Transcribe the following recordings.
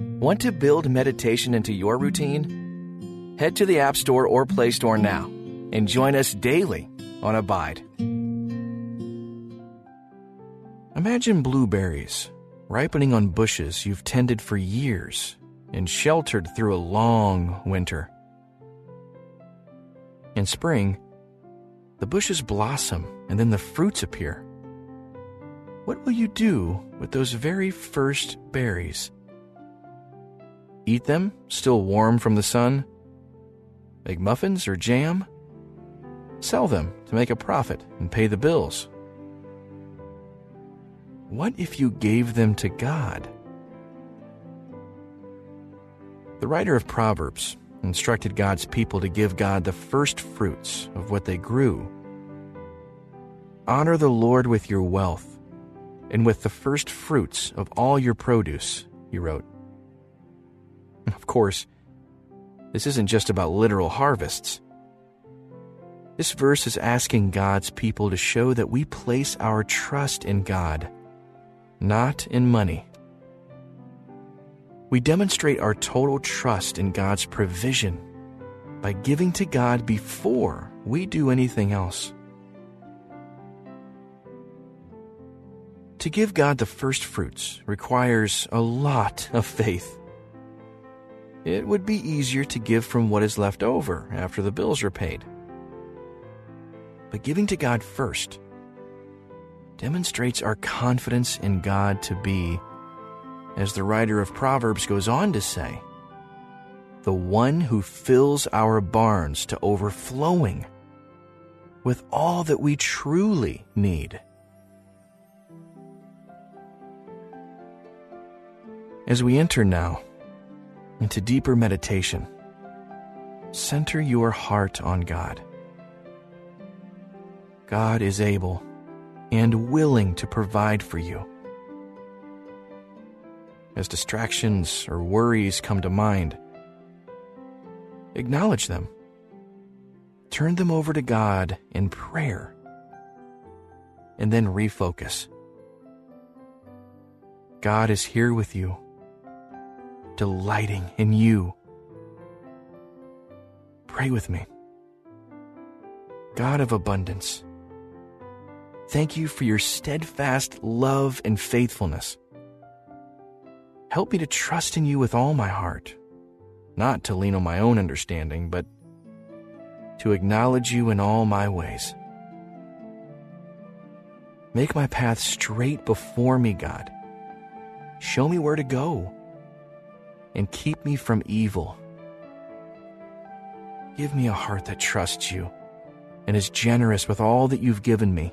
Want to build meditation into your routine? Head to the App Store or Play Store now and join us daily on Abide. Imagine blueberries ripening on bushes you've tended for years and sheltered through a long winter. In spring, the bushes blossom and then the fruits appear. What will you do with those very first berries? Eat them, still warm from the sun? Make muffins or jam? Sell them to make a profit and pay the bills? What if you gave them to God? The writer of Proverbs instructed God's people to give God the first fruits of what they grew. Honor the Lord with your wealth and with the first fruits of all your produce, he wrote. Of course, this isn't just about literal harvests. This verse is asking God's people to show that we place our trust in God, not in money. We demonstrate our total trust in God's provision by giving to God before we do anything else. To give God the first fruits requires a lot of faith. It would be easier to give from what is left over after the bills are paid. But giving to God first demonstrates our confidence in God to be as the writer of Proverbs goes on to say, the one who fills our barns to overflowing with all that we truly need. As we enter now into deeper meditation, center your heart on God. God is able and willing to provide for you as distractions or worries come to mind. Acknowledge them. Turn them over to God in prayer. And then refocus. God is here with you, delighting in you. Pray with me. God of abundance, thank you for your steadfast love and faithfulness. Help me to trust in you with all my heart, not to lean on my own understanding, but to acknowledge you in all my ways. Make my path straight before me, God. Show me where to go and keep me from evil. Give me a heart that trusts you and is generous with all that you've given me.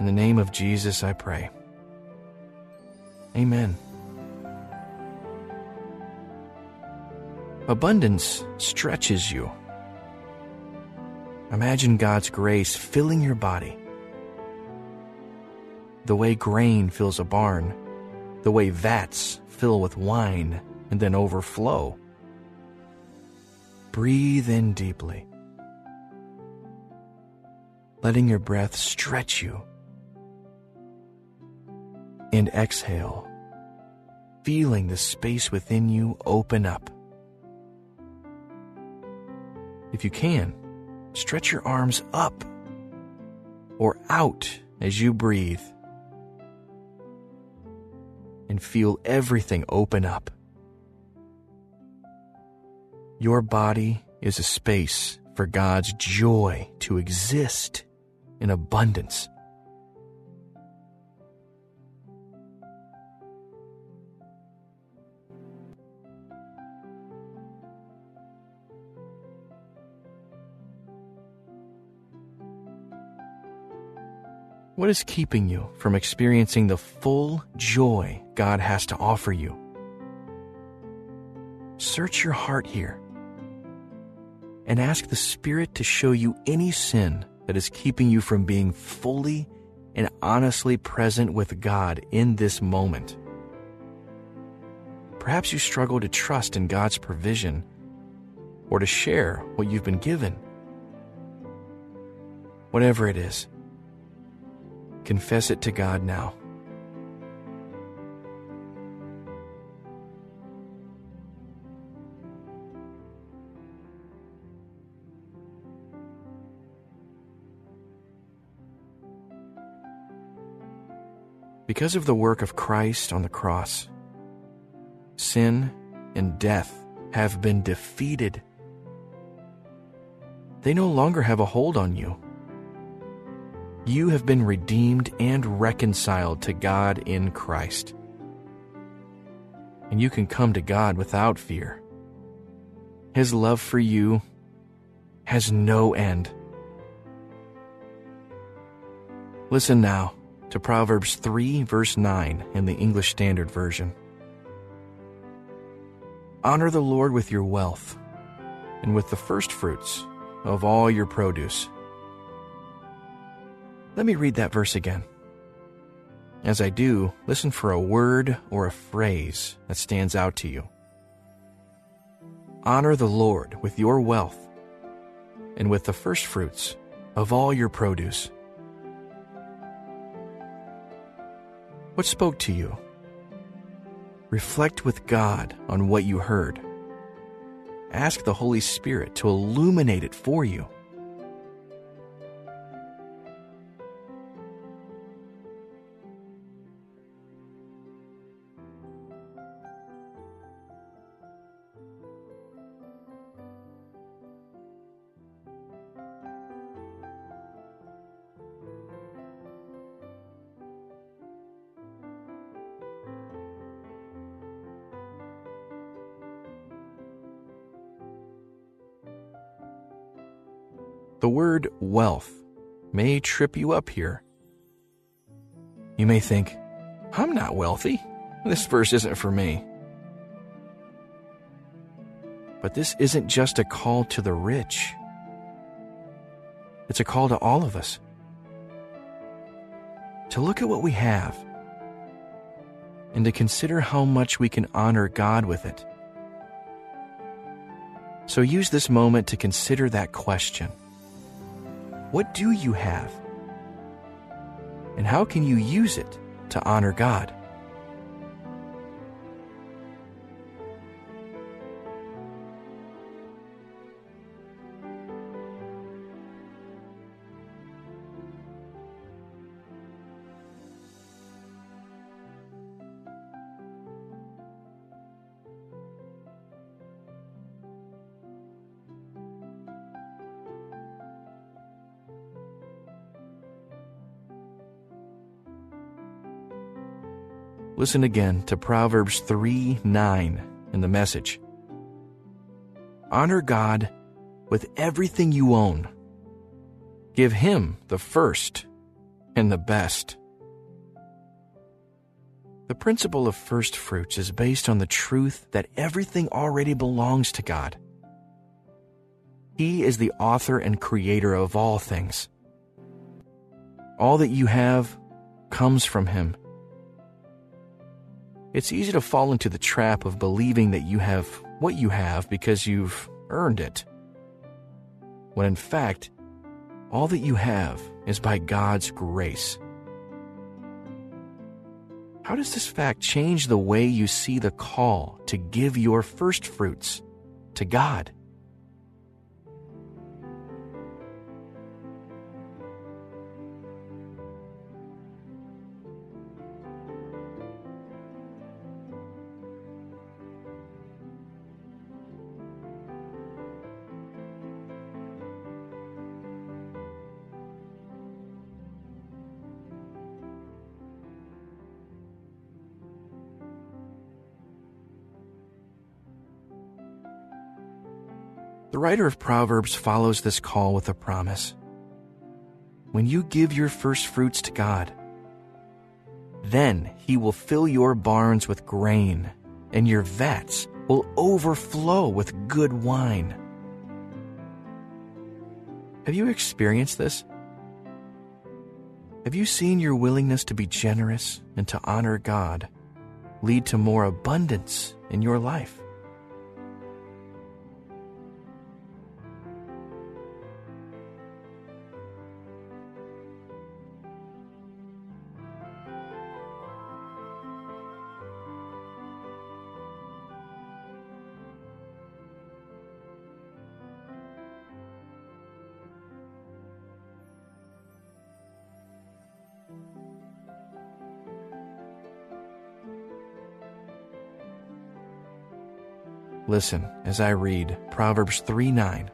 In the name of Jesus, I pray. Amen. Abundance stretches you. Imagine God's grace filling your body. The way grain fills a barn, the way vats fill with wine and then overflow. Breathe in deeply, letting your breath stretch you and exhale, feeling the space within you open up. If you can, stretch your arms up or out as you breathe and feel everything open up. Your body is a space for God's joy to exist in abundance. What is keeping you from experiencing the full joy God has to offer you? Search your heart here and ask the Spirit to show you any sin that is keeping you from being fully and honestly present with God in this moment. Perhaps you struggle to trust in God's provision or to share what you've been given. Whatever it is, Confess it to God now. Because of the work of Christ on the cross, sin and death have been defeated. They no longer have a hold on you. You have been redeemed and reconciled to God in Christ. And you can come to God without fear. His love for you has no end. Listen now to Proverbs 3, verse 9 in the English Standard Version. Honor the Lord with your wealth and with the firstfruits of all your produce. Let me read that verse again. As I do, listen for a word or a phrase that stands out to you. Honor the Lord with your wealth and with the firstfruits of all your produce. What spoke to you? Reflect with God on what you heard. Ask the Holy Spirit to illuminate it for you. The word wealth may trip you up here. You may think, I'm not wealthy. This verse isn't for me. But this isn't just a call to the rich, it's a call to all of us to look at what we have and to consider how much we can honor God with it. So use this moment to consider that question. What do you have? And how can you use it to honor God? Listen again to Proverbs 3 9 in the message. Honor God with everything you own. Give Him the first and the best. The principle of first fruits is based on the truth that everything already belongs to God. He is the author and creator of all things. All that you have comes from Him it's easy to fall into the trap of believing that you have what you have because you've earned it. When in fact, all that you have is by God's grace. How does this fact change the way you see the call to give your first fruits to God? The writer of Proverbs follows this call with a promise. When you give your first fruits to God, then he will fill your barns with grain, and your vats will overflow with good wine. Have you experienced this? Have you seen your willingness to be generous and to honor God lead to more abundance in your life? Listen as I read Proverbs 3 9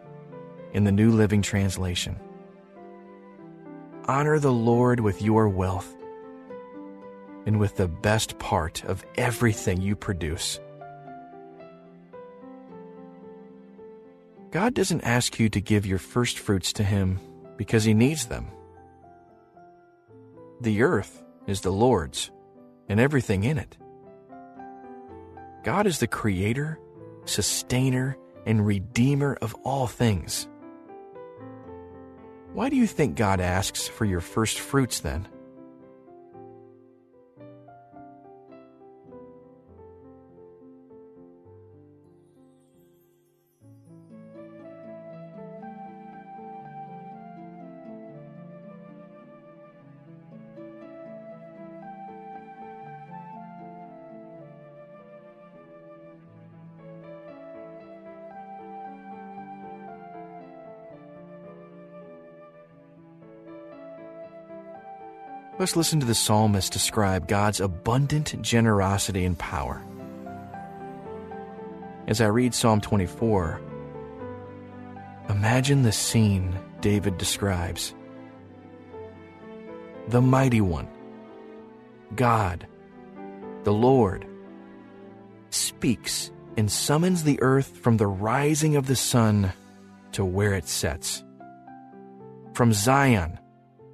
in the New Living Translation. Honor the Lord with your wealth and with the best part of everything you produce. God doesn't ask you to give your first fruits to Him because He needs them. The earth is the Lord's and everything in it. God is the creator, sustainer, and redeemer of all things. Why do you think God asks for your first fruits then? Let's listen to the psalmist describe God's abundant generosity and power. As I read Psalm 24, imagine the scene David describes. The Mighty One, God, the Lord, speaks and summons the earth from the rising of the sun to where it sets. From Zion,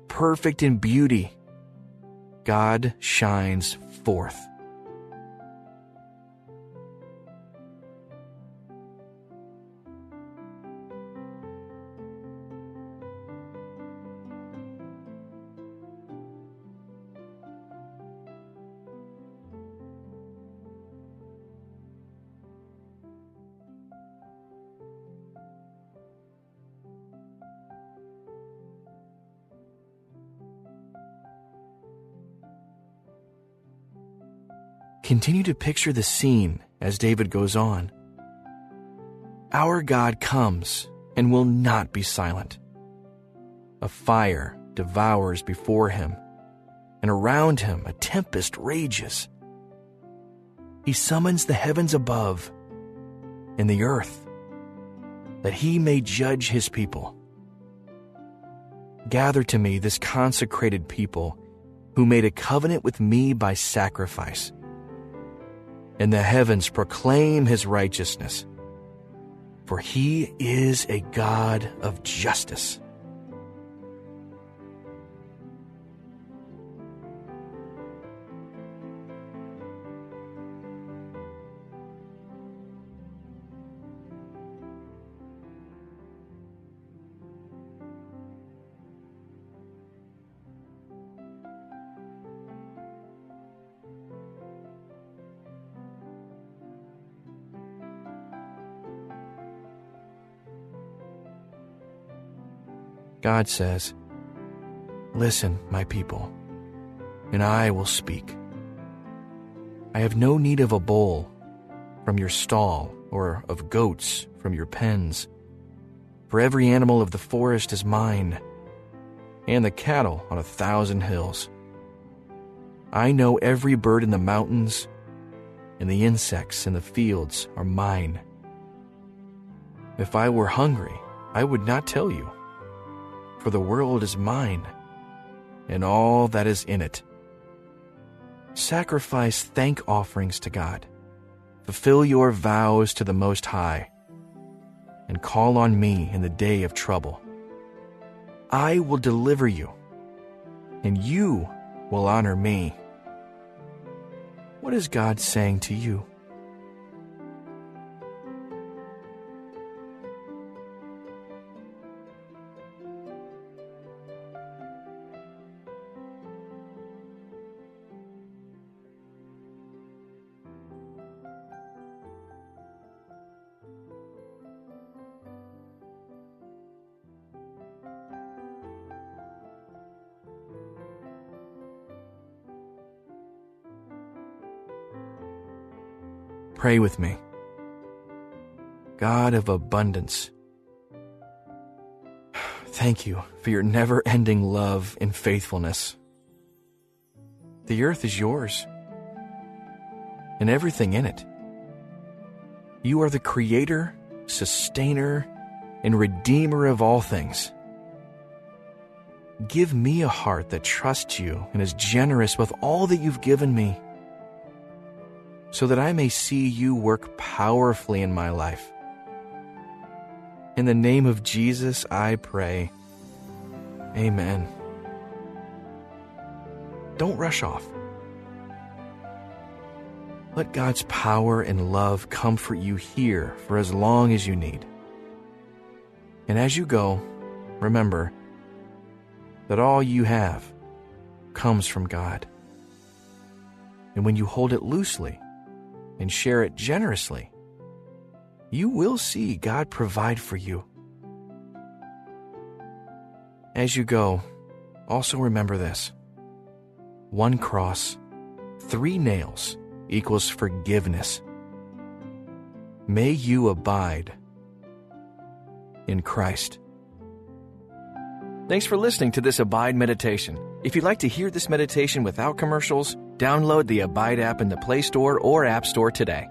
perfect in beauty God shines forth. Continue to picture the scene as David goes on. Our God comes and will not be silent. A fire devours before him, and around him a tempest rages. He summons the heavens above and the earth, that he may judge his people. Gather to me this consecrated people who made a covenant with me by sacrifice and the heavens proclaim his righteousness. For he is a God of justice. God says, Listen, my people, and I will speak. I have no need of a bull from your stall or of goats from your pens. For every animal of the forest is mine, and the cattle on a thousand hills. I know every bird in the mountains, and the insects in the fields are mine. If I were hungry, I would not tell you for the world is mine, and all that is in it. Sacrifice thank offerings to God. Fulfill your vows to the Most High, and call on me in the day of trouble. I will deliver you, and you will honor me. What is God saying to you? Pray with me. God of abundance, thank you for your never ending love and faithfulness. The earth is yours and everything in it. You are the creator, sustainer, and redeemer of all things. Give me a heart that trusts you and is generous with all that you've given me, so that I may see you work powerfully in my life. In the name of Jesus, I pray. Amen. Don't rush off. Let God's power and love comfort you here for as long as you need. And as you go, remember that all you have comes from God. And when you hold it loosely and share it generously, you will see God provide for you. As you go, also remember this one cross, three nails equals forgiveness. May you abide in Christ. Thanks for listening to this Abide meditation. If you'd like to hear this meditation without commercials, download the Abide app in the Play Store or App Store today.